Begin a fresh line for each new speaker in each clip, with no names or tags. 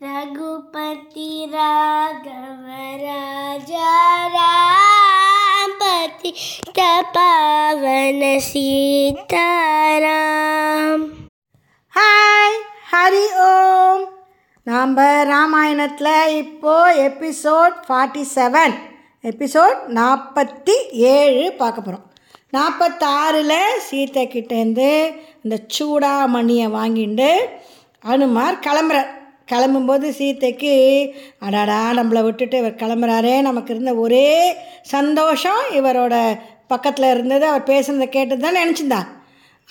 ரகுபதி ராகவராஜா ராம்பதி தபாவன சீதாராம்
ஹாய் ஹரி ஓம் நாம் ராமாயணத்தில் இப்போ எபிசோட் ஃபார்ட்டி செவன் எபிசோட் நாற்பத்தி ஏழு பார்க்க போகிறோம் நாற்பத்தாறில் சீத்தை கிட்டேருந்து இந்த சூடாமணியை வாங்கிட்டு அனுமார் கிளம்புறார். கிளம்பும்போது சீத்தைக்கு அடாடா நம்மளை விட்டுட்டு இவர் கிளம்புறாரே நமக்கு இருந்த ஒரே சந்தோஷம் இவரோட பக்கத்தில் இருந்தது அவர் பேசுனதை கேட்டு தான் நினச்சிருந்தா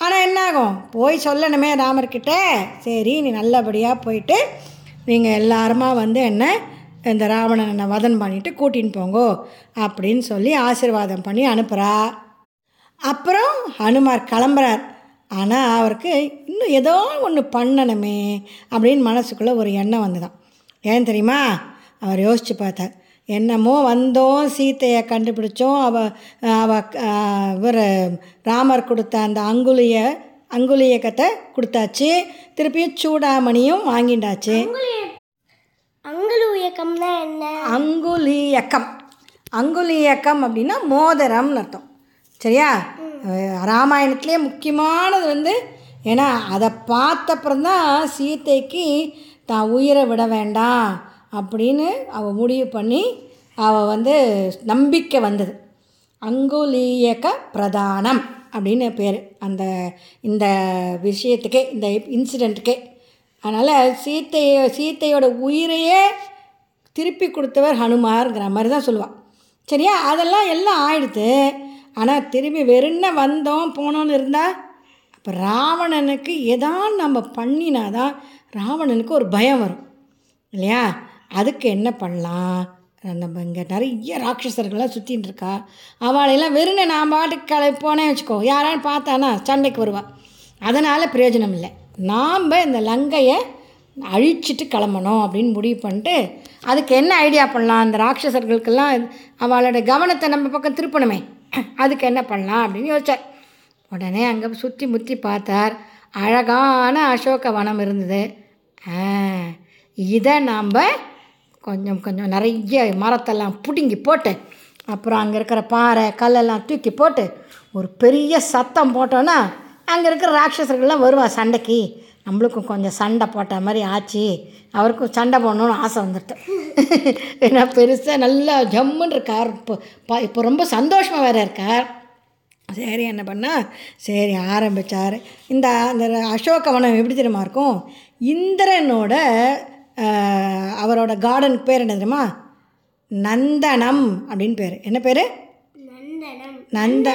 ஆனால் என்ன ஆகும் போய் சொல்லணுமே ராமர்கிட்ட. சரி நீ நல்லபடியாக போயிட்டு நீங்கள் எல்லாருமா வந்து என்ன இந்த ராவணனை வதன் பண்ணிட்டு கூட்டின்னு போங்கோ அப்படின்னு சொல்லி ஆசீர்வாதம் பண்ணி அனுப்புகிறா அப்புறம் ஹனுமார் கிளம்புறார். ஆனால் அவருக்கு இன்னும் ஏதோ ஒன்று பண்ணணுமே அப்படின்னு மனசுக்குள்ளே ஒரு எண்ணம் வந்துதான். ஏன் தெரியுமா? அவர் யோசித்து பார்த்தார். என்னமோ வந்தோம் சீத்தையை கண்டுபிடிச்சோம். அவ அவ இவர் ராமர் கொடுத்த அந்த அங்குலிய அங்குலியக்கத்தை கொடுத்தாச்சு. திருப்பியும் சூடாமணியும் வாங்கிண்டாச்சு.
அங்குல இயக்கம்னா என்ன?
அங்குலியக்கம் அங்குலியக்கம் அப்படின்னா மோதிரம்னு அர்த்தம். சரியா? ராமாயணத்துலேயே முக்கியமானது வந்து ஏன்னா அதை பார்த்தப்புறம் தான் தான் உயிரை விட வேண்டாம் அப்படின்னு அவள் முடிவு பண்ணி அவள் வந்து நம்பிக்கை வந்தது. அங்குலீயக பிரதானம் அப்படின்னு பேர். அந்த இந்த விஷயத்துக்கே இந்த இன்சிடெண்ட்டுக்கே அதனால் சீத்தைய சீத்தையோட உயிரையே திருப்பி கொடுத்தவர் ஹனுமார்ங்கிற மாதிரி தான் சொல்லுவாள் சரியா? அதெல்லாம் எல்லாம் ஆயிடுத்து ஆனால் திரும்பி வெறுன்ன வந்தோம் போனோன்னு இருந்தால் அப்போ ராவணனுக்கு எதான் நம்ம பண்ணினாதான் ராவணனுக்கு ஒரு பயம் வரும். இல்லையா? அதுக்கு என்ன பண்ணலாம்? நம்ம இங்கே நிறைய ராட்சசர்கள்லாம் சுற்றின்னு இருக்கா. அவளையெல்லாம் வெறுன நான் பாட்டுக்கு கிளை போனேன் வச்சுக்கோ யாரான்னு பார்த்தானா சண்டைக்கு வருவாள் அதனால் பிரயோஜனம் இல்லை. நாம் இந்த லங்கையை அழிச்சிட்டு கிளம்பணும் அப்படின்னு முடிவு பண்ணிட்டு அதுக்கு என்ன ஐடியா பண்ணலாம்? அந்த ராட்சசர்களுக்கெல்லாம் அவளோட கவனத்தை நம்ம பக்கம் திருப்பணுமே. அதுக்கு என்ன பண்ணலாம் அப்படின்னு யோசித்தார் உடனே அங்கே சுற்றி முற்றி பார்த்தார். அழகான அசோக வனம் இருந்தது. இதை நாம் கொஞ்சம் கொஞ்சம் நிறைய மரத்தெல்லாம் பிடுங்கி போட்டு அப்புறம் அங்கே இருக்கிற பாறை கல்லெல்லாம் தூக்கி போட்டு ஒரு பெரிய சத்தம் போட்டோன்னா அங்கே இருக்கிற ராட்சசர்கள்லாம் வருவா சண்டைக்கு. நம்மளுக்கும் கொஞ்சம் சண்டை போட்ட மாதிரி ஆச்சு. அவருக்கும் சண்டை போடணும்னு ஆசை வந்துட்டு. ஏன்னா பெருசாக நல்லா ஜம்முன்னு இருக்கார் இப்போ இப்போ ரொம்ப சந்தோஷமாக வேறு இருக்கார் சரி என்ன பண்ணா? சரி ஆரம்பித்தார் இந்த அந்த அசோகவனம் எப்படி தெரியுமா இருக்கும்? இந்திரனோட அவரோட கார்டன் பேர் என்ன தெரியுமா? நந்தனம் அப்படின்னு பேர். என்ன பேர்?
நந்தனம்.
நந்த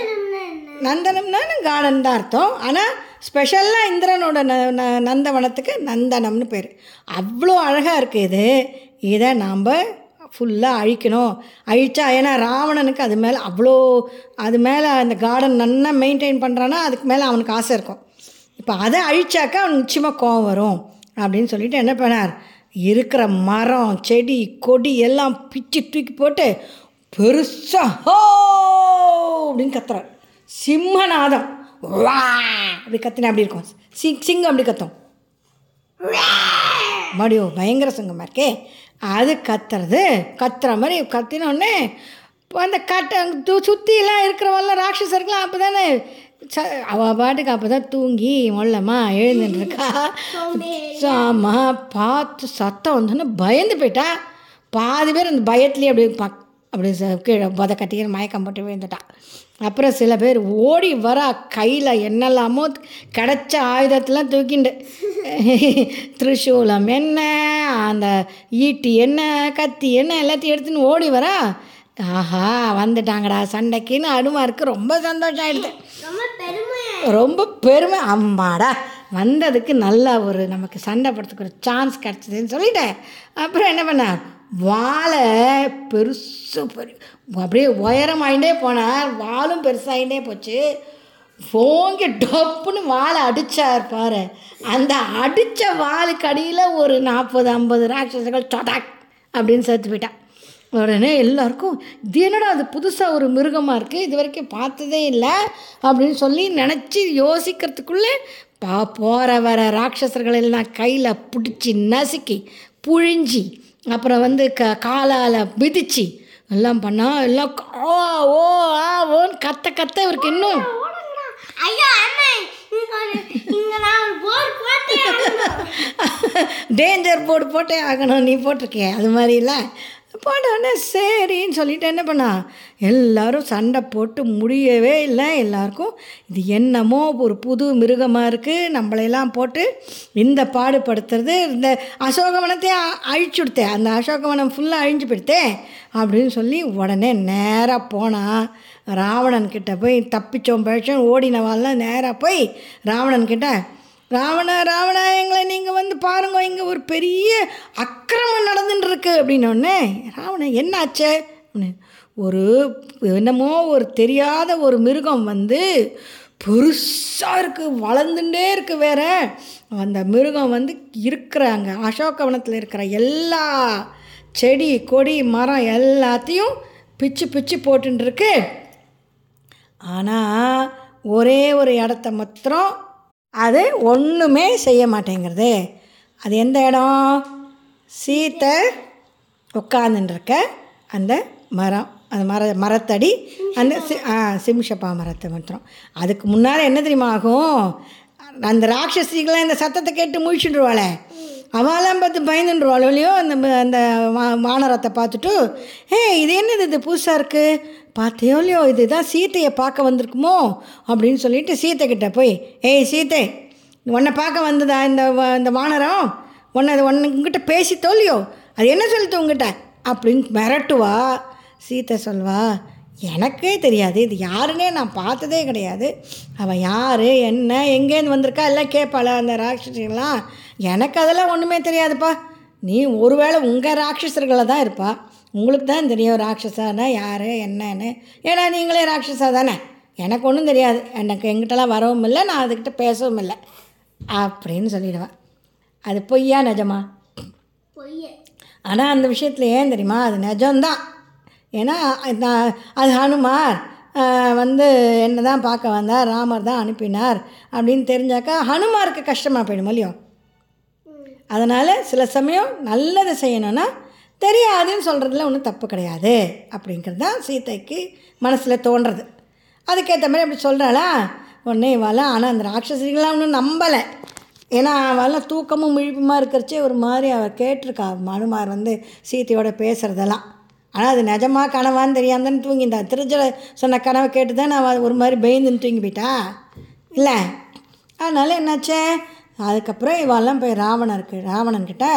நந்தனம்னா கார்டன் தான் அர்த்தம். ஆனால் ஸ்பெஷலாக இந்திரனோட ந ந- நந்தவனத்துக்கு நந்தனம்னு பேர். அவ்வளோ அழகாக இருக்குது இது. இதை நாம் ஃபுல்லாக அழிக்கணும். அழிச்சா ஏன்னா ராவணனுக்கு அது மேலே அவ்வளோ அது மேலே அந்த கார்டன் நல்லா மெயின்டைன் பண்ணுறான்னா அதுக்கு மேலே அவனுக்கு ஆசை இருக்கும். இப்போ அதை அழிச்சாக்கா அவனுக்கு நிச்சயமாக கோவம் வரும். அப்படின்னு சொல்லிட்டு என்ன பண்ணார்? இருக்கிற மரம் செடி கொடி எல்லாம் பிச்சு தூக்கி போட்டு பெருசாக ஹோ அப்படின்னு கத்துறார். சிம்மநாதம். வா! அப்படி கத்தினா அப்படி இருக்கும்? சிங் சிங்கம் அப்படி கத்தும். மடியோ பயங்கர சிங்கமாக இருக்கே. அது கத்துறது கத்துற மாதிரி கத்தினோடனே அந்த கட்ட சுற்றிலாம் இருக்கிறவெல்லாம் ராட்சசர்கள்லாம் அப்போ தானே ச அவள் பாட்டுக்கு அப்போ தான் தூங்கி மொல்லமா எழுந்துட்டு இருக்கா ஆமாம் பார்த்து சத்தம் வந்தோன்னே பயந்து போயிட்டா. பாதி பேர் அந்த பயத்துலேயே அப்படி பக் அப்படி கீழே பத கட்டிக்கிற மயக்கம் போட்டு விழுந்துட்டா. அப்புறம் சில பேர் ஓடி வர கையில் என்னெல்லாமோ கிடைச்ச ஆயுதத்தெல்லாம் தூக்கிண்டு. திரிசூலம் என்ன அந்த ஈட்டி என்ன கத்தி என்ன எல்லாத்தையும் எடுத்துன்னு ஓடி வரா. ஆஹா வந்துட்டாங்கடா சண்டைக்குன்னு அனுமாருக்கு ரொம்ப சந்தோஷம் ஆயிடுது.
ரொம்ப
பெருமை. அம்மாடா வந்ததுக்கு நல்லா ஒரு நமக்கு சண்டை போடுறதுக்கு ஒரு சான்ஸ் கிடச்சிதுன்னு சொல்லிட்டேன். அப்புறம் என்ன பண்ணார் வாழை பெருசு பெரு அப்படியே உயரமாயிட்டே போனார் வாலும் பெருசாகிட்டே போச்சு. ஓங்கி டப்புன்னு வாழை அடித்தார் பாரு. அந்த அடித்த வாளுக்கு அடியில் ஒரு நாற்பது ஐம்பது ராட்சசங்கள் சொடாக் அப்படின்னு சேர்த்து போயிட்டான் உடனே எல்லாருக்கும் இது என்னடா அது புதுசாக ஒரு மிருகமாக இருக்குது இது வரைக்கும் பார்த்ததே இல்லை அப்படின்னு சொல்லி நினச்சி யோசிக்கிறதுக்குள்ளே பா போகிற வர ராட்சசர்கள் எல்லாம் கையில் பிடிச்சி நசுக்கி புழிஞ்சி அப்புறம் வந்து க காலால் மிதிச்சு எல்லாம் பண்ணால் எல்லாம் ஓ ஓ ஆ ஓன்னு கத்த கத்த இவருக்கு இன்னும். டேஞ்சர் போர்டு போட்டே ஆகணும். நீ போட்டிருக்கிய அது மாதிரில போட்டோடனே சரின்னு சொல்லிட்டு என்ன பண்ணா? எல்லாரும் சண்டை போட்டு முடியவே இல்லை. எல்லாருக்கும் இது என்னமோ ஒரு புது மிருகமாக இருக்குது நம்மளையெல்லாம் போட்டு இந்த பாடுபடுத்துறது இந்த அசோகவனத்தையே அ- அழிச்சு விடுத்தேன். அந்த அசோகவனம் ஃபுல்லாக அழிஞ்சு போயிடுத்தேன் அப்படின்னு சொல்லி உடனே நேராக போனால் ராவணன்கிட்ட போய் தப்பிச்சோம் பழிச்சோம் ஓடினவாள்லாம் நேராக போய் ராவணன்கிட்ட ராவணா ராவணா எங்களை நீங்கள் வந்து பாருங்க இங்கே ஒரு பெரிய அக்கிரமம் நடந்துட்டு இருக்கு அப்படின்னோடனே ராவணன் என்னாச்சே? அப்படின்னு. ஒரு என்னமோ ஒரு தெரியாத ஒரு மிருகம் வந்து பெருசாக இருக்குது வளர்ந்துட்டே இருக்கு வேற. அந்த மிருகம் வந்து இருக்கிற அங்கே அசோகவனத்தில் இருக்கிற எல்லா செடி கொடி மரம் எல்லாத்தையும் பிச்சு பிச்சு போட்டுருக்கு ஆனால் ஒரே ஒரு இடத்த மாத்திரம் அது ஒன்றுமே செய்ய மாட்டேங்கிறது. அது எந்த இடம்? சீத்தை உட்காந்துருக்க அந்த மரம் அந்த மர மரத்தடி அந்த சி ஆ சிம்ஷப்பா மரத்தை மாத்திரம். அதுக்கு முன்னால் என்ன தெரியுமா ஆகும்? அந்த ராட்சசிகளை இந்த சத்தத்தை கேட்டு முழிச்சுடுவாளே அவெல்லாம் பார்த்து பயந்துருவாள் இல்லையோ அந்த அந்த வா- வானரத்தை பார்த்துட்டு ஏ இது என்னது இது புதுசாக இருக்குது பார்த்தியோ இல்லையோ இதுதான் சீத்தையை பார்க்க வந்திருக்குமோ? அப்படின்னு சொல்லிட்டு சீத்தைக்கிட்ட போய் ஏய் சீத்தை உன்னை பார்க்க வந்ததா இந்த இந்த வானரம்? உன்னை அது உன்கிட்ட உங்ககிட்ட பேசி தோல்லையோ அது என்ன சொல்லுது உங்ககிட்ட அப்படின்னு மிரட்டுவா. சீத்தை சொல்வா எனக்கே தெரியாது இது யாருன்னே நான் பார்த்ததே கிடையாது. அவன் யார் என்ன எங்கேருந்து வந்திருக்கா? எல்லாம் கேட்பாள அந்த ராட்சசிகள்லாம்? எனக்கு அதெல்லாம் ஒன்றுமே தெரியாதுப்பா. நீ ஒருவேளை உங்கள் ராட்சசர்களை தான் இருப்பா. உங்களுக்கு தான் தெரியும் ராட்சசானா யார் என்னன்னு. ஏன்னா நீங்களே ராட்சசா தானே. எனக்கு ஒன்றும் தெரியாது. எனக்கு எங்கிட்டலாம் வரவும் இல்லை நான் அதுக்கிட்ட பேசவும் இல்லை. அப்படின்னு சொல்லிடுவேன் அது பொய்யா நிஜமா?
பொய்ய.
ஆனால் அந்த விஷயத்தில் ஏன் தெரியுமா? அது நிஜம்தான். ஏன்னா நான் அது ஹனுமார் வந்து என்ன தான் பார்க்க வந்தார் ராமர் தான் அனுப்பினார் அப்படின்னு தெரிஞ்சாக்கா ஹனுமாருக்கு கஷ்டமாக போயிடும் இல்லையோ? அதனால் சில சமயம் நல்லதை செய்யணும்னா தெரியாதுன்னு சொல்கிறதுல ஒன்றும் தப்பு கிடையாது. அப்படிங்கிறது தான் சீதைக்கு மனசில் தோன்றது. அதுக்கேற்ற மாதிரி அப்படி சொல்கிறாளா உடனே இவெல்லாம் ஆனால் அந்த ராட்சசிகளாம் ஒன்றும் நம்பலை. ஏன்னா அவெல்லாம் தூக்கமும் முழிப்புமா இருக்கிறச்சே ஒரு மாதிரி அவர் கேட்டிருக்கா. மனுமார் வந்து சீத்தையோட பேசுகிறதெல்லாம் ஆனால் அது நிஜமா கனவான்னு தெரியாம தூங்கி தூங்கிட்டா திருச்சல சொன்ன கனவை கேட்டு தான் நான் ஒரு மாதிரி பயந்துன்னு தூங்கி போயிட்டா? இல்லை. அதனால் என்னாச்சே? அதுக்கப்புறம் இவெல்லாம் போய் ராவணருக்கு ராவணன்கிட்ட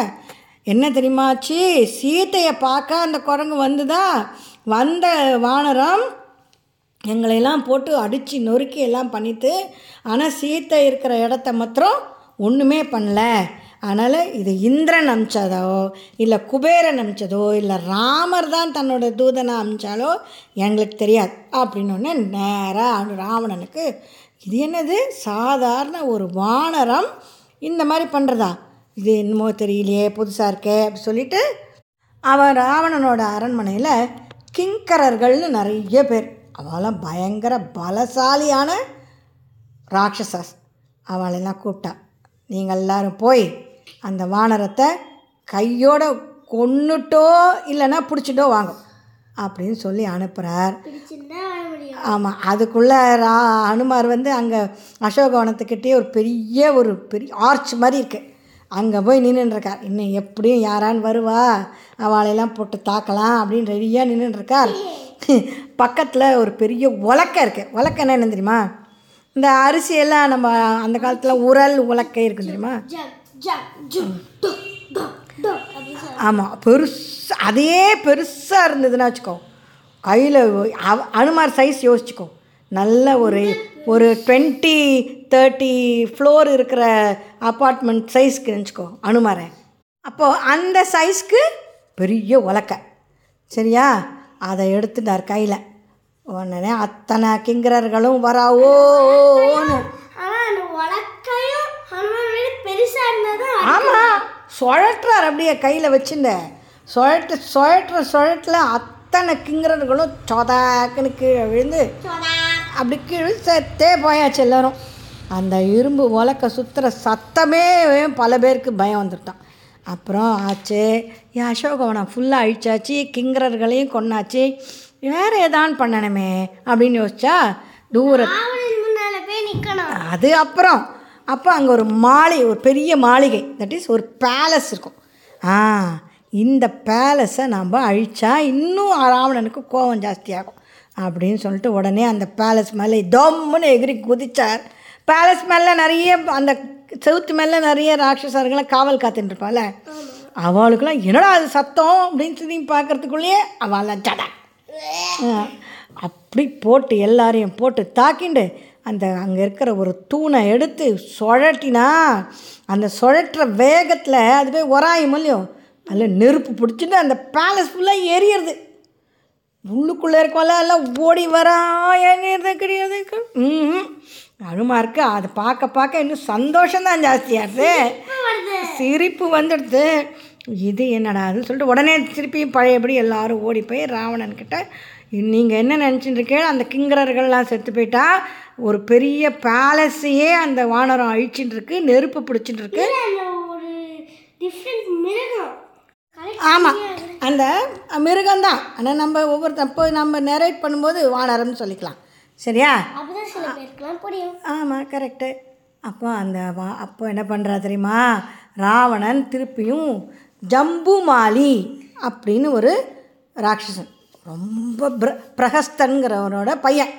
என்ன தெரியுமாச்சு சீத்தையை பார்க்க அந்த குரங்கு வந்துதா? வந்த வானரம் எங்களையெல்லாம் போட்டு அடித்து நொறுக்கி எல்லாம் பண்ணிட்டு ஆனால் சீத்தை இருக்கிற இடத்த மாத்திரம் ஒன்றுமே பண்ணல. அதனால் இது இந்திரன் அமிச்சதோ இல்லை குபேரன் அமிச்சதோ இல்லை ராமர் தான் தன்னோட தூதனை அமிச்சாலோ எங்களுக்கு தெரியாது. அப்படின்னு நேராக ராவணனுக்கு இது என்னது? சாதாரண ஒரு வானரம் இந்த மாதிரி பண்ணுறதா இது என்னமோ தெரியலையே புதுசாக இருக்கே அப்படி சொல்லிட்டு அவன் ராவணனோட அரண்மனையில் கிங்கரர்கள்னு நிறைய பேர். அவெல்லாம் பயங்கர பலசாலியான ராட்சசஸ் அவளெல்லாம் கூப்பிட்டா நீங்கள் எல்லோரும் போய் அந்த வானரத்தை கையோட கொன்னுட்டோ இல்லைன்னா பிடிச்சிட்டோ வாங்க அப்படின்னு சொல்லி அனுப்புகிறார் ஆமாம் அதுக்குள்ளே ரா அனுமார் வந்து அங்கே அசோகவனத்துக்கிட்டே ஒரு பெரிய ஒரு பெரிய ஆர்ச் மாதிரி இருக்குது அங்கே போய் நின்றுருக்கார் இன்னும் எப்படியும் யாரான்னு வருவா? அவளையெல்லாம் போட்டு தாக்கலாம் அப்படின்னு ரெடியாக நின்றுருக்கார் பக்கத்தில் ஒரு பெரிய உலக்கை இருக்குது உலக்க என்ன தெரியுமா? இந்த அரிசியெல்லாம் நம்ம அந்த காலத்தில் உரல் உலக்கை இருக்குது தெரியுமா? ஆமாம் பெருசு அதே பெருசாக இருந்ததுன்னா வச்சுக்கோ. கையில் அனுமார் சைஸ் யோசிச்சுக்கோ. நல்ல ஒரு ஒரு டுவெண்ட்டி தேர்ட்டி ஃப்ளோர் இருக்கிற அப்பார்ட்மெண்ட் சைஸ்க்கு நினச்சிக்கோ அனுமாரை. அப்போது அந்த சைஸ்க்கு பெரிய உலக்கை. சரியா? அதை எடுத்துட்டார் கையில். உடனே அத்தனை கிங்கரர்களும் வராவோன்னு ஆமாம் சுழற்றார் அப்படியே கையில் வச்சுருந்த. சுழட்டு சுழற்ற சுழட்டில் அத்தனை கிங்கரர்களும் சொதாக்குன்னு கீழே விழுந்து அப்படி கீழே செத்தே போயாச்சு எல்லாரும். அந்த இரும்பு உலக்க சுற்றுற சத்தமே பல பேருக்கு பயம் வந்துட்டான். அப்புறம் ஆச்சு என் அசோகவனம் ஃபுல்லாக அழிச்சாச்சு கிங்கரர்களையும் கொன்னாச்சு வேறு ஏதான் பண்ணணுமே? அப்படின்னு யோசிச்சா தூர அது அப்புறம் அப்போ அங்கே ஒரு மாளிகை ஒரு பெரிய மாளிகை தட் இஸ் ஒரு பேலஸ் இருக்கும். ஆ இந்த பேலஸை நம்ம அழித்தா இன்னும் ராவணனுக்கு கோபம் ஜாஸ்தியாகும் அப்படின்னு சொல்லிட்டு உடனே அந்த பேலஸ் மேலே தம்முன்னு எகிரி குதித்தார் பேலஸ் மேலே நிறைய அந்த செவுத்து மேலே நிறைய ராட்சசர்களை காவல் காத்துட்டு இருப்பாள் அவளுக்குலாம் என்னடா அது சத்தம் அப்படின்னு சொல்லி பார்க்கறதுக்குள்ளேயே அவள் ஜட. அப்படி போட்டு எல்லாரையும் போட்டு தாக்கிண்டு அந்த அங்கே இருக்கிற ஒரு தூணை எடுத்து சுழட்டினா அந்த சுழற்ற வேகத்தில் அது போய் உராயும் இல்லையோ அதில் நெருப்பு பிடிச்சிட்டு அந்த பேலஸ் ஃபுல்லாக எரியறது உள்ளுக்குள்ளே இருக்கவெல்லாம் எல்லாம் ஓடி வரா எங்கிறது கிடையாது ம் அழுமா இருக்கு. அதை பார்க்க பார்க்க இன்னும் சந்தோஷம்தான் ஜாஸ்தியாகுது சிரிப்பு வந்துடுது. இது என்னடா அதுன்னு சொல்லிட்டு உடனே திருப்பி பழையபடி எல்லாரும் ஓடி போய் ராவணன்கிட்ட நீங்கள் என்ன நினச்சிட்டு இருக்கீங்க? அந்த கிங்கரர்கள்லாம் செத்து போயிட்டா. ஒரு பெரிய பேலஸையே அந்த வானரம் அழிச்சிட்டு இருக்கு நெருப்பு பிடிச்சிட்டு இருக்கு. ஆமாம் அந்த மிருகம்தான். ஆனால் நம்ம ஒவ்வொரு தப்போ நம்ம நெரேட் பண்ணும்போது வானரம்னு சொல்லிக்கலாம். சரியா? ஆமாம் கரெக்டு அப்போ அந்த வா அப்போ என்ன பண்ணுறா தெரியுமா? ராவணன் திருப்பியும் ஜம்புமாலி அப்படின்னு ஒரு ராட்சசன். ரொம்ப பிர பிரகஸ்தன்கிறவனோட பையன்.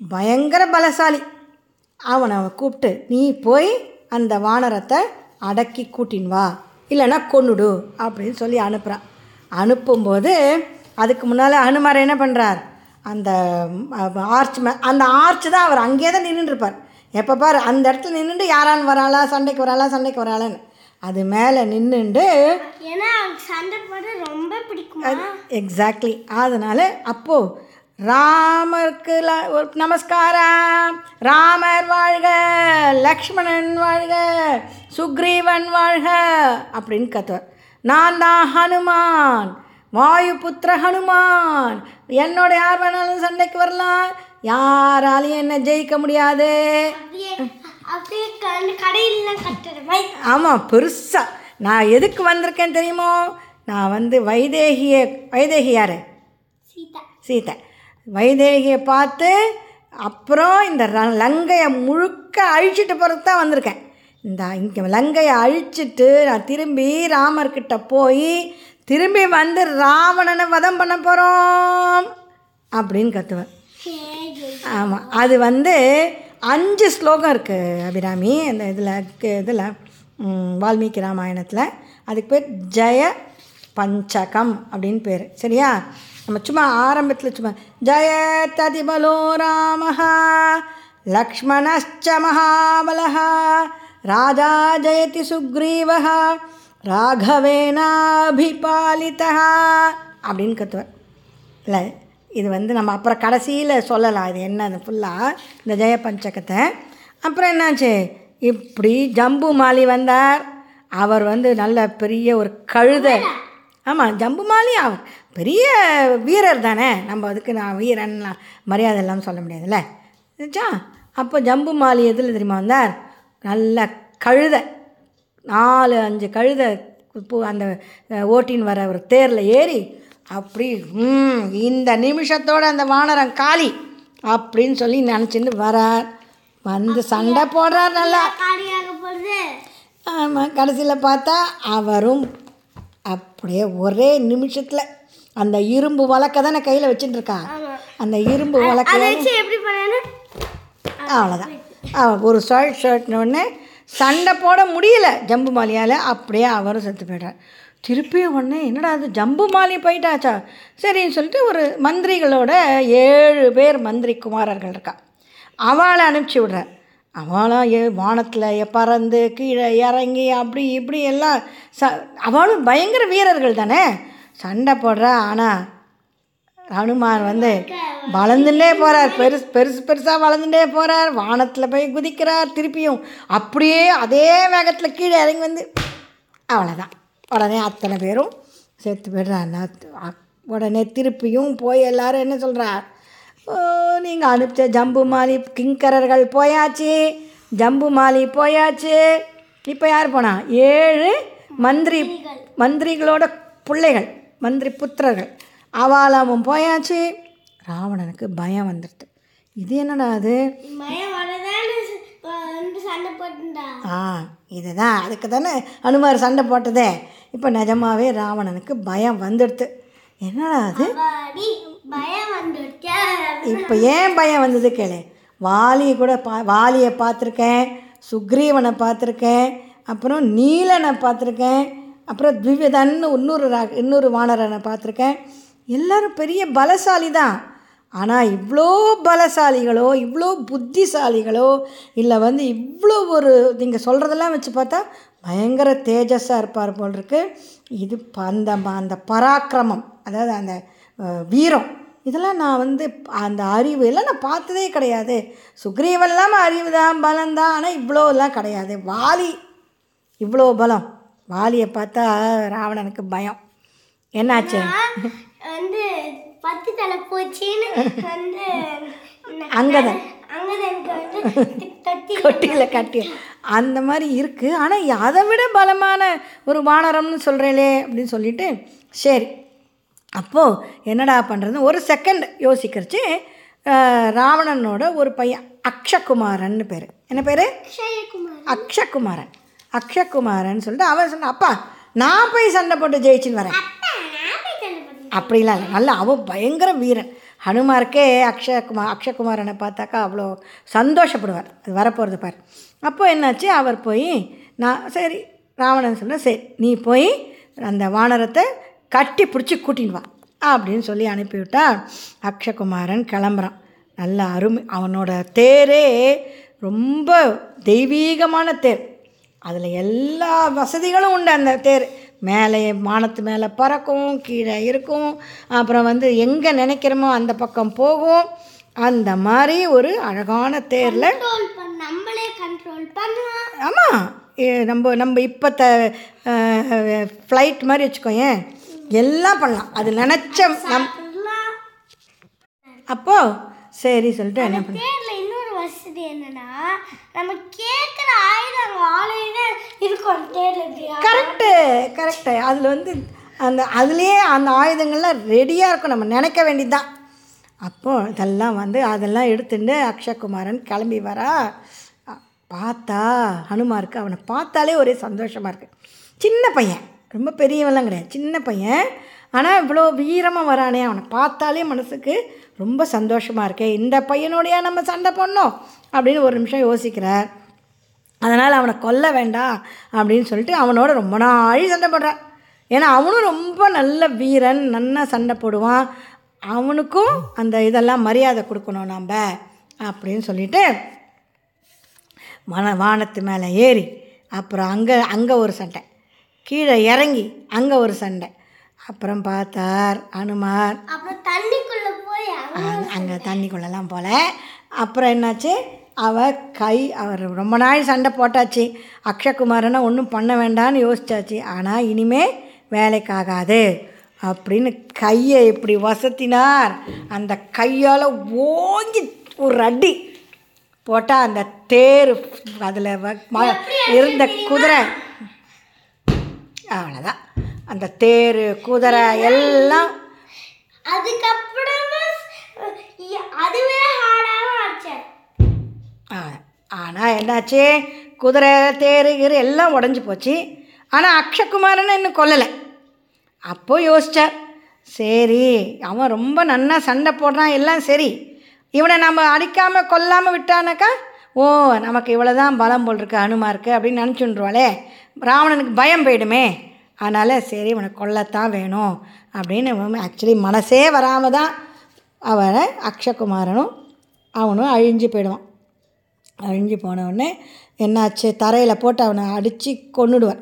பயங்கர பலசாலி. அவனை கூப்பிட்டு நீ போய் அந்த வானரத்தை அடக்கி கூட்டின்னு வா. இல்லைன்னா கொன்னுடு அப்படின்னு சொல்லி அனுப்புகிறான் அனுப்பும்போது அதுக்கு முன்னால் அனுமார் என்ன பண்ணுறார் அந்த ஆர்ச் மே அந்த ஆர்ச் தான் அவர் அங்கேயே தான் நின்றுருப்பார் எப்போ பாரு அந்த இடத்துல நின்றுட்டு யாரான்னு வராளா சண்டைக்கு வராளா சண்டைக்கு வராளான்னு. அது மேலே நின்றுண்டு
ஏன்னா சண்டை போட ரொம்ப பிடிக்குமா?
எக்ஸாக்ட்லி அதனால் அப்போது ராமருக்கு நமஸ்காரம். ராமர் வாழ்க லக்ஷ்மணன் வாழ்க சுக்ரீவன் வாழ்க அப்படின்னு கத்துவார். நான் தான் ஹனுமான் வாயு புத்திர ஹனுமான். என்னோட யார் வேணாலும் சண்டைக்கு வரலாம். யாராலையும் என்ன ஜெயிக்க முடியாது. ஆமாம் பெருசாக நான் எதுக்கு வந்திருக்கேன் தெரியுமோ? நான் வந்து வைதேகிய வைதேகி யார்
சீதா.
சீதை. வைதேகியை பார்த்து அப்புறம் இந்த ர- லங்கையை முழுக்க அழிச்சிட்டு போகிறது தான் வந்திருக்கேன். இந்த இங்கே லங்கையை அழிச்சிட்டு நான் திரும்பி ராமர்கிட்ட போய் திரும்பி வந்து ராவணனை வதம் பண்ண போகிறோம் அப்படின்னு
கற்றுவேன்
ஆமாம் அது வந்து அஞ்சு ஸ்லோகம் இருக்குது அபிராமி அந்த இதில் இதில் வால்மீகி ராமாயணத்தில். அதுக்கு பேர் ஜெய பஞ்சகம் அப்படின்னு பேர். சரியா? நம்ம சும்மா ஆரம்பத்தில் சும்மா ஜெய ததிபலோ ராமஹா லக்ஷ்மணச்ச மகாபலஹா ராஜா ஜெயதி சுக்ரீவः ராகவேனாபிபாலிதா அப்படின்னு கத்துவேன். இல்லை இது வந்து நம்ம அப்புறம் கடைசியில் சொல்லலாம் இது என்ன ஃபுல்லாக இந்த ஜெய பஞ்சகத்தை அப்புறம் என்னாச்சு? இப்படி ஜம்பு மாலி வந்தார். அவர் வந்து நல்ல பெரிய ஒரு கழுதை. ஆமாம் ஜம்பு மாலி அவர். பெரிய வீரர் தானே. நம்ம அதுக்கு நான் வீரன்லாம் மரியாதை எல்லாம் சொல்ல முடியாதுல்ல. சரிச்சா அப்போ ஜம்பு மாலி எதில் தெரியுமா வந்தார்? நல்ல கழுதை. நாலு அஞ்சு கழுதை அந்த ஓட்டின்னு வர ஒரு தேரில் ஏறி அப்படி ம் இந்த நிமிஷத்தோட அந்த வானரம் காலி அப்படின்னு சொல்லி நினச்சிட்டு வரார். வந்து சண்டை போடுறார் நல்லா. ஆமாம் கடைசியில் பார்த்தா அவரும் அப்படியே ஒரே நிமிஷத்தில் அந்த இரும்பு வழக்க தானே கையில் வச்சுட்டு இருக்கா அந்த இரும்பு வழக்க அவ்வளோதான் அவ ஒரு ஷர்ட் ஷர்ட்னு சண்டை போட முடியல ஜம்பு மாலியால் அப்படியே அவரும் செத்து போயிட்டார் திருப்பியும் உடனே என்னடா அது ஜம்பு மாலி போயிட்டாச்சா? சரின்னு சொல்லிட்டு ஒரு மந்திரிகளோட ஏழு பேர் மந்திரி குமாரர்கள் இருக்கா. அவளை அனுப்பிச்சி விடுறார் அவளும் ஏ வானத்தில் பறந்து கீழே இறங்கி அப்படி இப்படி எல்லாம் ச அவளும் பயங்கர வீரர்கள் தானே? சண்டை போடுறா ஆனால் ஹனுமான் வந்து வளர்ந்துட்டே போகிறார் பெருசு பெருசு பெருசாக வளர்ந்துட்டே போகிறார் வானத்தில் போய் குதிக்கிறார் திருப்பியும் அப்படியே அதே வேகத்தில் கீழே இறங்கி வந்து அவ்வளோதான் உடனே அத்தனை பேரும் சேர்த்து போயிடுறாங்க உடனே திருப்பியும் போய் எல்லாரும் என்ன சொல்கிறார் ஓ நீங்கள் அனுப்பிச்ச ஜம்பு மாலி கிங்கரர்கள் போயாச்சு ஜம்பு மாலி போயாச்சு. இப்போ யார் போனா? ஏழு மந்திரி மந்திரிகளோட பிள்ளைகள். மந்திரி புத்திரர்கள் அவாலாவும் போயாச்சு. ராவணனுக்கு பயம் வந்துடுது. இது என்னடா அது? ஆ இதுதான். அதுக்கு தானே அனுமார் சண்டை போட்டதே. இப்போ நிஜமாவே ராவணனுக்கு பயம் வந்துடுது. என்னடா அது? இப்போ ஏன் பயம் வந்தது கேளு. வாலி கூட பா வாலியை பார்த்துருக்கேன். சுக்ரீவனை பார்த்துருக்கேன். அப்புறம் நீலனை பார்த்துருக்கேன். அப்புறம் திவ்யதன்னு இன்னொரு ரா இன்னொரு வானரனை பார்த்துருக்கேன். எல்லோரும் பெரிய பலசாலி தான் ஆனால் இவ்வளோ பலசாலிகளோ இவ்வளோ புத்திசாலிகளோ இல்லை வந்து இவ்வளோ ஒரு நீங்கள் சொல்கிறதெல்லாம் வச்சு பார்த்தா பயங்கர தேஜஸாக இருப்பார் போல் இருக்கு இது அந்த அந்த பராக்கிரமம் அதாவது அந்த வீரம். இதெல்லாம் நான் வந்து அந்த அறிவு எல்லாம் நான் பார்த்ததே கிடையாது. சுக்ரீவன் இல்லாமல் அறிவு தான் பலம் தான் ஆனால் இவ்வளோலாம் கிடையாது. வாலி இவ்வளோ பலம். வாலியை பார்த்தா ராவணனுக்கு பயம். என்னாச்சு?
வந்து பத்து தலை போச்சுன்னு வந்து
அங்கதான். கொட்டியில் கட்டி. அந்த மாதிரி இருக்குது ஆனால் அதை விட பலமான ஒரு வானரம்னு சொல்கிறேளே அப்படின்னு சொல்லிட்டு சரி. அப்போது என்னடா பண்ணுறது ஒரு செகண்ட் யோசிக்கிறச்சு ராவணனோட ஒரு பையன் அக்ஷகுமாரன்னு பேர். என்ன பேர்? அக்ஷகுமாரன். அக்ஷகுமாரன் சொல்லிட்டு அவன் சொன்னான் அப்பா நான் போய் சண்டை போட்டு ஜெயிச்சுன்னு வரேன். அப்படிலாம் இல்லை. நல்ல அவன் பயங்கர வீரன். ஹனுமாருக்கே அக்ஷயகுமார் அக்ஷகுமாரனை பார்த்தாக்கா அவ்வளோ சந்தோஷப்படுவார். அது வரப்போகிறது பார். அப்போ என்னாச்சு? அவர் போய் நான் சரி ராவணன் சொன்ன சரி நீ போய் அந்த வானரத்தை கட்டி பிடிச்சி கூட்டின்னு வா. அப்படின்னு சொல்லி அனுப்பிவிட்டா அக்ஷகுமாரன் கிளம்புறான். நல்ல அருமை. அவனோட தேரே ரொம்ப தெய்வீகமான தேர். அதில் எல்லா வசதிகளும் உண்டு அந்த தேர். மேலே வானத்து மேலே பறக்கும் கீழே இருக்கும். அப்புறம் வந்து எங்கே நினைக்கிறோமோ அந்த பக்கம் போகும். அந்த மாதிரி ஒரு அழகான தேரில்
நம்மளே கண்ட்ரோல் பண்ணலாம்.
ஆமாம் நம்ம நம்ம இப்போ த ஃப்ளைட் மாதிரி வச்சுக்கோயேன் எல்லாம் பண்ணலாம். அது நினச்ச நம் அப்போது சரி சொல்லிட்டு என்ன பண்ண
தேர்ல என்னன்னா நம்ம கேட்குற ஆயுதம் அங்கே ஆலையில இருக்கும் தேர்தல்
கரெக்டு கரெக்டு அதில் வந்து அந்த அதுலேயே அந்த ஆயுதங்கள்லாம் ரெடியாக இருக்கும். நம்ம நினைக்க வேண்டியதுதான். அப்போது இதெல்லாம் வந்து அதெல்லாம் எடுத்துட்டு அக்ஷகுமாரன் கிளம்பி வரா. பார்த்தா ஹனுமாருக்கு அவனை பார்த்தாலே ஒரே சந்தோஷமாக இருக்குது சின்ன பையன். ரொம்ப பெரியவெல்லாம் கிடையாது. சின்ன பையன். ஆனால் இவ்வளோ வீரமாக வரானே. அவனை பார்த்தாலே மனசுக்கு ரொம்ப சந்தோஷமாக இருக்கே இந்த பையனோடைய நம்ம சண்டை பண்ணோம் அப்படின்னு ஒரு நிமிஷம் யோசிக்கிறார் அதனால் அவனை கொல்ல வேண்டாம் அப்படின்னு சொல்லிட்டு அவனோட ரொம்ப நாழி சண்டை போடுறான். ஏன்னா அவனும் ரொம்ப நல்ல வீரன் நல்லா சண்டை போடுவான். அவனுக்கும் அந்த இதெல்லாம் மரியாதை கொடுக்கணும் நம்ம அப்படின்னு சொல்லிட்டு மன வானத்து மேலே ஏறி அப்புறம் அங்கே அங்கே ஒரு சண்டை. கீழே இறங்கி அங்கே ஒரு சண்டை. அப்புறம் பார்த்தார் அனுமார்.
அப்புறம் தண்ணிக்குள்ள அங்க
தண்ணிக்குள்ளெல்லாம் போல. அப்புறம் என்னாச்சு? அவ கை அவர் ரொம்ப நாள் சண்டை போட்டாச்சு. அக்ஷகுமாரனை ஒன்றும் பண்ண வேண்டாம்னு யோசிச்சாச்சு. ஆனால் இனிமே வேலைக்காகாது அப்படின்னு கையை இப்படி வசத்தினார். அந்த கையால் ஓங்கி ஒரு அடி போட்டால் அந்த தேர் அதில் இருந்த குதிரை. அவ்வளோதான் அந்த தேர் குதிரை எல்லாம்
அதுக்கப்புறமா அதுவே
ஆனால் என்னாச்சு குதிரை தேர் கீரு எல்லாம் உடஞ்சி போச்சு ஆனால் அக்ஷகுமாரனை இன்னும் கொல்லலை அப்போ யோசித்தார் சரி அவன் ரொம்ப நன்னா சண்டை போடுறான் எல்லாம் சரி இவனை நம்ம அடிக்காமல் கொல்லாமல் விட்டானாக்கா ஓ நமக்கு இவ்வளோ தான் பலம் போல் இருக்கு இருக்குது அப்படின்னு நினச்சுன்றுவாளே ராவணனுக்கு பயம் போயிடுமே அதனால் சரி இவனை கொல்லத்தான் வேணும் அப்படின்னு ஆக்சுவலி மனசே வராமல் தான் அவனை அக்ஷகுமாரனும் அவனும் அழிஞ்சு போயிடுவான். அழிஞ்சு போனவுடனே என்னாச்சு? தரையில் போட்டு அவனை அடித்து கொன்னுடுவார்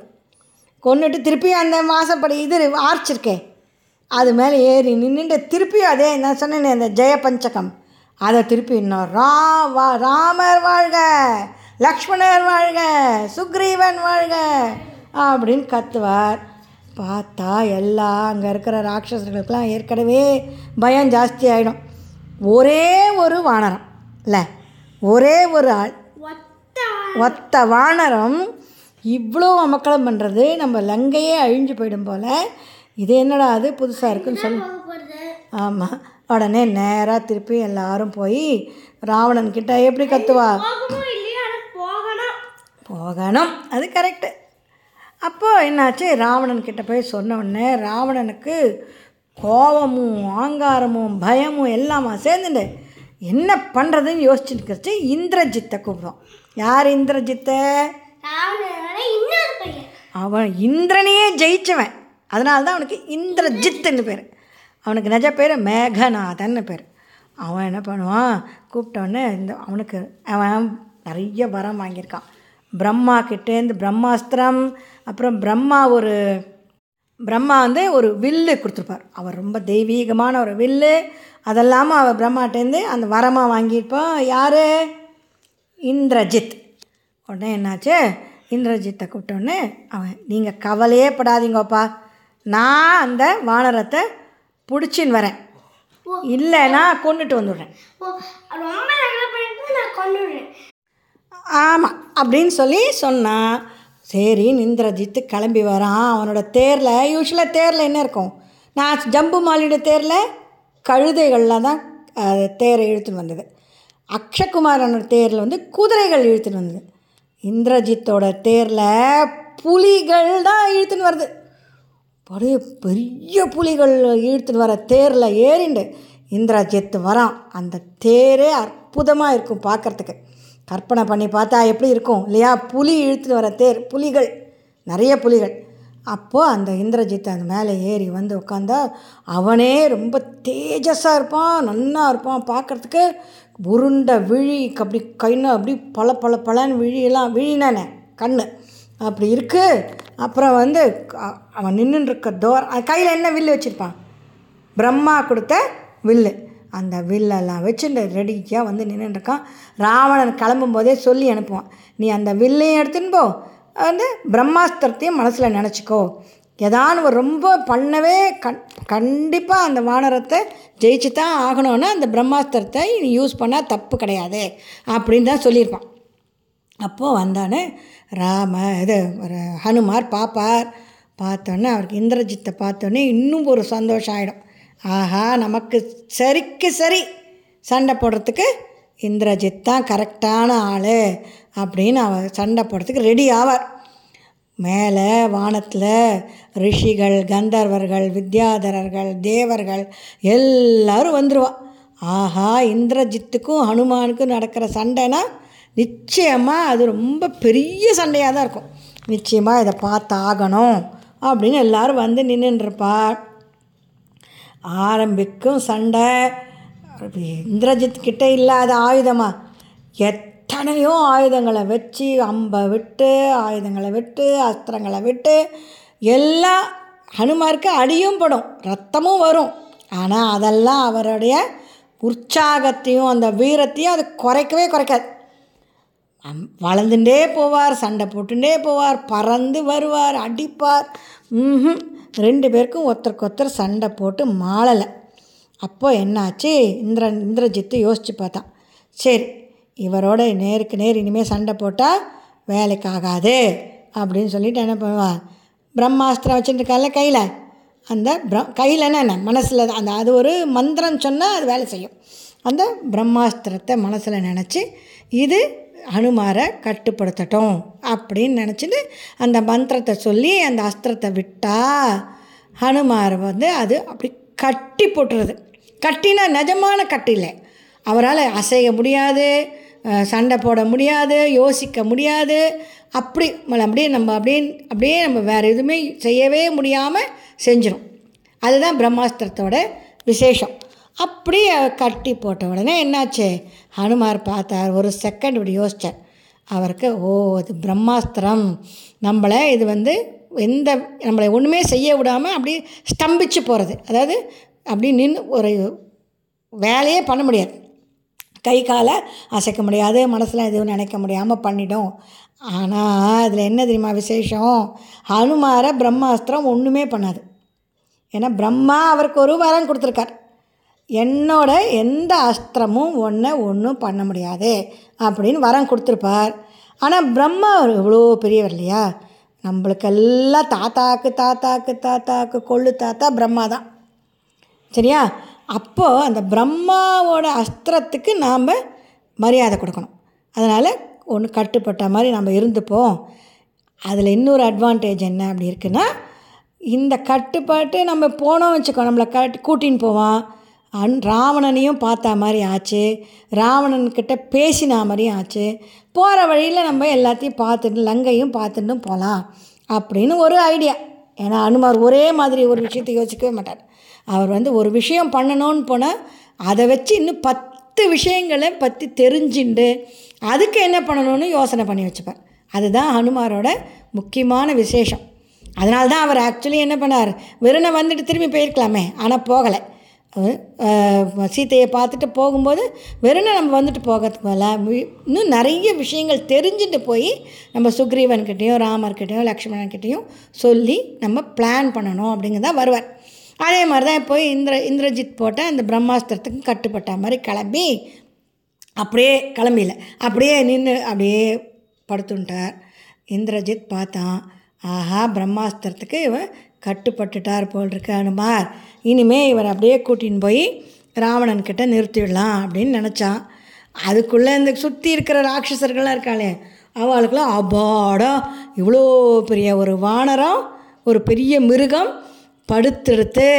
கொண்டுட்டு திருப்பி அந்த மாசப்படி இது ஆர்ச் இருக்கே அது மேலே ஏறி நின்றுட்டு திருப்பியும் அதே நான் சொன்னேன் அந்த ஜெய பஞ்சகம் அதை திருப்பி இன்னும் ரா வா ராமர் வாழ்க லக்ஷ்மணர் வாழ்க சுக்ரீவன் வாழ்க அப்படின்னு கத்துவார். பார்த்தா எல்லாம் அங்கே இருக்கிற ராட்சசர்களுக்கெல்லாம் ஏற்கனவே பயம் ஜாஸ்தி ஆகிடும் ஒரே ஒரு வானரம் இல்லை ஒரே ஒரு ஆள்.
ஒத்த
வானரம். இவ்வளோ அமக்களம் பண்ணுறது நம்ம லங்கையே அழிஞ்சு போயிடும் போல். இது என்னடா அது? புதுசாக இருக்குன்னு சொல்லி. ஆமாம் உடனே நேராக திருப்பி எல்லாரும் போய் ராவணன் கிட்ட எப்படி கத்துவா?
போகணும்.
அது கரெக்டு அப்போது என்னாச்சு? ராவணன் கிட்ட போய் சொன்ன உடனே ராவணனுக்கு கோபமும் ஆங்காரமும் பயமும் எல்லாமா சேர்ந்துட்டு என்ன பண்ணுறதுன்னு யோசிச்சுட்டு இந்திரஜித்தை கூப்பிடுவோம் யார் இந்திரஜித்தை? அவன் இந்திரனையே ஜெயிச்சவன். அதனால தான் அவனுக்கு இந்திரஜித்துன்னு பேர். அவனுக்கு நிஜ பேர் மேகநாதன்னு பேர். அவன் என்ன பண்ணுவான்? கூப்பிட்டோன்னே இந்த அவனுக்கு அவன் நிறைய வரம் வாங்கியிருக்கான். பிரம்மா கிட்டேருந்து பிரம்மாஸ்திரம் அப்புறம் பிரம்மா ஒரு பிரம்மா வந்து ஒரு வில்லு கொடுத்துருப்பார். அவர் ரொம்ப தெய்வீகமான ஒரு வில்லு. அதெல்லாமல் அவர் பிரம்மாட்டேருந்து அந்த வரமாக வாங்கியிருப்பான் யார்? இந்திரஜித். உடனே என்னாச்சு? இந்திரஜித்தை கூப்பிட்டோன்னே அவன் நீங்கள் கவலையே படாதீங்கப்பா. நான் அந்த வானரத்தை பிடிச்சின்னு வரேன். இல்லைன்னா கொண்டுட்டு வந்துடுறேன். ஆமாம் அப்படின்னு சொல்லி சொன்னான் சரி இந்திரஜித்து கிளம்பி வரான். அவனோட தேரில் யூஸ்வலாக தேரில் என்ன இருக்கும்? நான் ஜம்பு மாலியோட தேரில் கழுதைகளில் தான் தேரை இழுத்துன்னு வந்தது. அக்ஷகுமாரனோட தேரில் வந்து குதிரைகள் இழுத்துன்னு வந்தது. இந்திரஜித்தோட தேரில் புலிகள் தான் இழுத்துன்னு வருது. அப்படியே பெரிய புலிகள் இழுத்துன்னு வர தேரில் ஏறிண்டு இந்திரஜித்து வரான். அந்த தேரே அற்புதமாக இருக்கும் பார்க்கறதுக்கு கற்பனை பண்ணி பார்த்தா எப்படி இருக்கும்? இல்லையா? புலி இழுத்துட்டு வர தேர் புலிகள் நிறைய புலிகள். அப்போது அந்த இந்திரஜித் அந்த மேலே ஏறி வந்து உட்காந்தா அவனே ரொம்ப தேஜஸாக இருப்பான் நன்னா இருப்பான். பார்க்கறதுக்கு உருண்ட விழி அப்படி கைன்னு அப்படி பல பல பலன்னு விழியெல்லாம் விழினானே கண்ணு. அப்படி இருக்கு. அப்புறம் வந்து அவன் நின்றுருக்க இருக்க தோர் கையில் என்ன வில்லு வச்சுருப்பான்? பிரம்மா கொடுத்த வில்லு. அந்த வில்லெல்லாம் வச்சுட்டு ரெடியாக வந்து நின்றுட்டுருக்கான் ராவணன் கிளம்பும் போதே சொல்லி அனுப்புவான். நீ அந்த வில்லையும் எடுத்துன்னு போ. வந்து பிரம்மாஸ்திரத்தையும் மனசில் நினச்சிக்கோ. ஏதான்னு ஒரு ரொம்ப பண்ணவே கண் கண்டிப்பாக அந்த வானரத்தை ஜெயிச்சு தான் ஆகணும்னா அந்த பிரம்மாஸ்திரத்தை நீ யூஸ் பண்ணால் தப்பு கிடையாது. அப்படின்னு தான் சொல்லியிருப்பான். அப்போது வந்தானே ராம இது ஒரு ஹனுமார் பாப்பார். பார்த்தோன்னே அவருக்கு இந்திரஜித்தை பார்த்தோன்னே இன்னும் ஒரு சந்தோஷம் ஆகிடும் ஆஹா நமக்கு சரிக்கு சரி சண்டை போடுறதுக்கு இந்திரஜித் தான் கரெக்டான ஆள் அப்படின்னு அவர் சண்டை போடுறதுக்கு ரெடி ஆவார். மேலே வானத்தில் ரிஷிகள் கந்தர்வர்கள் வித்யாதரர்கள் தேவர்கள் எல்லாரும் வந்துடுவான் ஆஹா இந்திரஜித்துக்கும் ஹனுமானுக்கும் நடக்கிற சண்டைனா நிச்சயமாக அது ரொம்ப பெரிய சண்டையாக தான் இருக்கும். நிச்சயமாக இதை பார்த்து ஆகணும் அப்படின்னு எல்லோரும் வந்து நின்றுருப்பா ஆரம்பிக்கும் சண்டை. இந்திரஜித் கிட்டே இல்லாத ஆயுதமா? எத்தனையோ ஆயுதங்களை வச்சு அம்பை விட்டு ஆயுதங்களை விட்டு அஸ்திரங்களை விட்டு எல்லாம் ஹனுமாருக்கு அடியும் படும் ரத்தமும் வரும். ஆனால் அதெல்லாம் அவருடைய உற்சாகத்தையும் அந்த வீரத்தையும் அது குறைக்கவே குறைக்காது. அம்- வளர்ந்துட்டே போவார் சண்டை போட்டுட்டே போவார் பறந்து வருவார் அடிப்பார் ம்ஹும். ரெண்டு பேருக்கும் ஒருத்தருக்கு ஒருத்தர் சண்டை போட்டு மாளலை. அப்போ என்னாச்சு? இந்திரன் இந்திரஜித்து யோசித்து பார்த்தான். சரி இவரோட நேருக்கு நேர் இனிமேல் சண்டை போட்டால் வேலைக்கு ஆகாது அப்படின்னு சொல்லிட்டு என்ன பண்ணுவான்? பிரம்மாஸ்திரம் வச்சுட்டுருக்கால கையில். அந்த பிர கையிலன்னா என்ன மனசில் அந்த அது ஒரு மந்திரம் சொன்னால் அது வேலை செய்யும். அந்த பிரம்மாஸ்திரத்தை மனசில் நினச்சி இது ஹனுமாரை கட்டுப்படுத்தட்டும் அப்படின்னு நினச்சிட்டு அந்த மந்திரத்தை சொல்லி அந்த அஸ்திரத்தை விட்டால் ஹனுமாரை வந்து அது அப்படி கட்டி போட்டுருது. கட்டினா நிஜமான கட்டு இல்லை. அவரால் அசைய முடியாது சண்டை போட முடியாது யோசிக்க முடியாது. அப்படி அப்படியே நம்ம அப்படியே அப்படியே நம்ம வேறு எதுவுமே செய்யவே முடியாமல் செஞ்சிடும் அதுதான் பிரம்மாஸ்திரத்தோட விசேஷம். அப்படியே கட்டி போட்ட உடனே என்னாச்சு? ஹனுமார் பார்த்தார் ஒரு செகண்ட் இப்படி யோசித்தார் அவருக்கு ஓ இது பிரம்மாஸ்திரம். நம்மளை இது வந்து எந்த நம்மளை ஒன்றுமே செய்ய விடாமல் அப்படியே ஸ்தம்பிச்சு போகிறது அதாவது அப்படி நின்று ஒரு வேலையே பண்ண முடியாது. கை காலை அசைக்க முடியாது மனசில் எதுவும் நினைக்க முடியாமல் பண்ணிடும் ஆனால் அதில் என்ன தெரியுமா விசேஷம்? ஹனுமாரை பிரம்மாஸ்திரம் ஒன்றுமே பண்ணாது. ஏன்னா பிரம்மா அவருக்கு ஒரு வரம் கொடுத்துருக்கார். என்னோட எந்த அஸ்திரமும் ஒன்றை ஒன்றும் பண்ண முடியாது அப்படின்னு வரம் கொடுத்துருப்பார். ஆனால் பிரம்மா இவ்வளோ பெரியவர் இல்லையா? நம்மளுக்கெல்லாம் தாத்தாக்கு தாத்தாக்கு தாத்தாக்கு கொள்ளு தாத்தா பிரம்மா தான். சரியா? அப்போது அந்த பிரம்மாவோட அஸ்திரத்துக்கு நாம் மரியாதை கொடுக்கணும். அதனால் ஒன்று கட்டுப்பட்ட மாதிரி நம்ம இருந்துப்போம். அதில் இன்னொரு அட்வான்டேஜ் என்ன அப்படி இருக்குன்னா இந்த கட்டுப்பாட்டு நம்ம போனோம் வச்சுக்கோ நம்மளை கட் கூட்டின்னு போவான். அன் ராவணனையும் பார்த்தா மாதிரி ஆச்சு. ராவணன்கிட்ட பேசினா மாதிரியும் ஆச்சு. போகிற வழியில் நம்ம எல்லாத்தையும் பார்த்துட்டு லங்கையும் பார்த்துட்டு போகலாம் அப்படின்னு ஒரு ஐடியா. ஏன்னா அனுமார் ஒரே மாதிரி ஒரு விஷயத்தை யோசிக்கவே மாட்டார். அவர் வந்து ஒரு விஷயம் பண்ணணும்னு போனால் அதை வச்சு இன்னும் பத்து விஷயங்களை பற்றி தெரிஞ்சுண்டு அதுக்கு என்ன பண்ணணும்னு யோசனை பண்ணி வச்சுப்பார். அதுதான் ஹனுமாரோட முக்கியமான விசேஷம். அதனால தான் அவர் ஆக்சுவலி என்ன பண்ணார்? வெறும் வந்துட்டு திரும்பி போயிருக்கலாமே. ஆனால் போகலை. சீத்தையை சீதையை பார்த்துட்டு போகும்போது வெறுனை நம்ம வந்துட்டு போகிறதுக்கு போல இன்னும் நிறைய விஷயங்கள் தெரிஞ்சுட்டு போய் நம்ம சுக்ரீவன்கிட்டேயும் ராமர்கிட்டையும் லக்ஷ்மணன்கிட்டையும் சொல்லி நம்ம பிளான் பண்ணணும் அப்படிங்கிறதா வருவார். அதே மாதிரி தான் போய் இந்திர இந்திரஜித் போட்ட அந்த பிரம்மாஸ்திரத்துக்கு கட்டுப்பட்ட மாதிரி கிளம்பி அப்படியே கிளம்பில. அப்படியே நின்று அப்படியே படுத்துட்டார். இந்திரஜித் பார்த்தான். ஆஹா பிரம்மாஸ்திரத்துக்கு இவன் கட்டுப்பட்டுட்டார் போல் இருக்கு அனுமார் இனிமே இவர் அப்படியே கூட்டின்னு போய் ராவணன் கிட்ட நிறுத்திடலாம் அப்படின்னு நினச்சான். அதுக்குள்ளே இந்த சுற்றி இருக்கிற ராட்சசர்கள்லாம் இருக்காளே அவளுக்குலாம் அபாடம் இவ்வளோ பெரிய ஒரு வானரம் ஒரு பெரிய மிருகம் படுத்தெடுத்து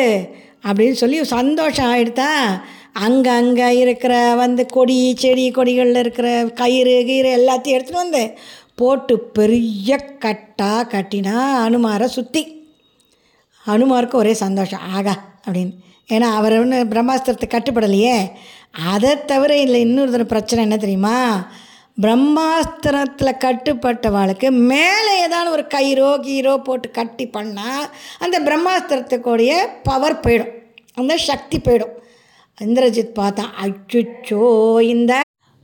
அப்படின்னு சொல்லி சந்தோஷம் ஆகிடுதா அங்கே அங்கே இருக்கிற வந்து கொடி செடி கொடிகளில் இருக்கிற கயிறு கயிறு எல்லாத்தையும் எடுத்துகிட்டு வந்து போட்டு பெரிய கட்டாக கட்டினா அனுமாரை சுற்றி ஹனுமாருக்கு ஒரே சந்தோஷம் ஆகா அப்படின்னு. ஏன்னா அவர் ஒன்று பிரம்மாஸ்திரத்தை கட்டுப்படலையே. அதை தவிர இல்லை இன்னொரு தடவை பிரச்சனை என்ன தெரியுமா? பிரம்மாஸ்திரத்தில் கட்டுப்பட்டவாளுக்கு மேலே ஏதாவது ஒரு கயிறோ கீரோ போட்டு கட்டி பண்ணால் அந்த பிரம்மாஸ்திரத்துக்குடைய பவர் போயிடும். அந்த சக்தி போயிடும். இந்திரஜித் பார்த்தான் அச்சுச்சோ இந்த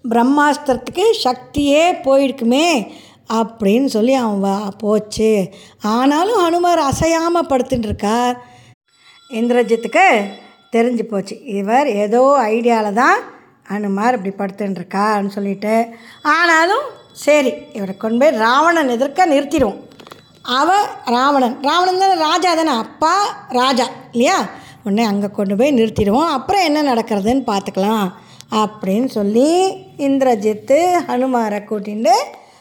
பிரம்மாஸ்திரத்துக்கு சக்தியே போயிருக்குமே அப்படின்னு சொல்லி அவன் வா- போச்சு. ஆனாலும் ஹனுமார் அசையாமல் படுத்துட்டு இருக்கார் இந்திரஜித்துக்கு தெரிஞ்சு போச்சு. இவர் ஏதோ ஐடியாவில் தான் அனுமார் இப்படி படுத்துட்டு சொல்லிட்டு. ஆனாலும் சரி இவரை கொண்டு போய் ராவணன் எதிர்க்க நிறுத்திடுவோம். அவ ராவணன். ராவணன் தானே ராஜா தானே? அப்பா ராஜா இல்லையா? உடனே அங்கே கொண்டு போய் நிறுத்திடுவோம். அப்புறம் என்ன நடக்கிறதுன்னு பார்த்துக்கலாம் அப்படின்னு சொல்லி இந்திரஜித்து ஹனுமாரை கூட்டிகிட்டு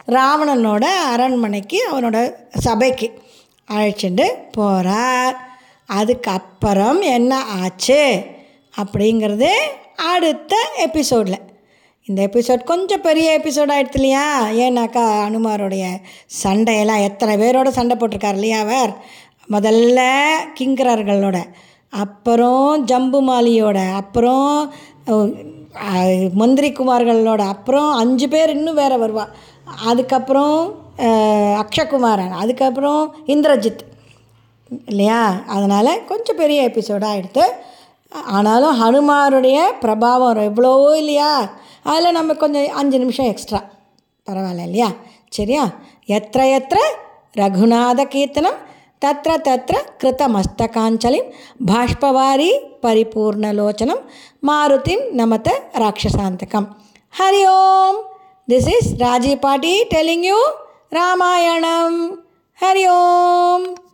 ராவணனோட அரண்மனைக்கு அவனோட சபைக்கு அழைச்சிட்டு போகிறார் அதுக்கப்புறம் என்ன ஆச்சு அப்படிங்கிறது அடுத்த எபிசோடில் இந்த எபிசோட் கொஞ்சம் பெரிய எபிசோட் ஆகிடுது இல்லையா? ஏன்னாக்கா அனுமாரோடைய சண்டையெல்லாம் எத்தனை பேரோட சண்டை போட்டிருக்கார் இல்லையா அவர்? முதல்ல கிங்கரர்களோட அப்புறம் ஜம்புமாலியோட அப்புறம் மந்திரி குமார்களோட அப்புறம் அஞ்சு பேர் இன்னும் வேறு வருவாள் அதுக்கப்புறம் அக்ஷகுமாரன் அதுக்கப்புறம் இந்திரஜித். இல்லையா? அதனால் கொஞ்சம் பெரிய எபிசோடாக எடுத்து ஆனாலும் ஹனுமாருடைய பிரபாவம் எவ்வளவோ இல்லையா? அதில் நம்ம கொஞ்சம் அஞ்சு நிமிஷம் எக்ஸ்ட்ரா பரவாயில்ல இல்லையா? சரியா? எத்த எத்த ரகுநாத கீர்த்தனம் தத்திர தத்திர கிருத்தமஸ்தகாஞ்சலிம் பாஷ்பவாரி பரிபூர்ணலோச்சனம் மாருதிம் நமத்த ராட்சசாந்தகம். ஹரி ஓம்! This is Rajipati telling you Ramayanam. Hari Om.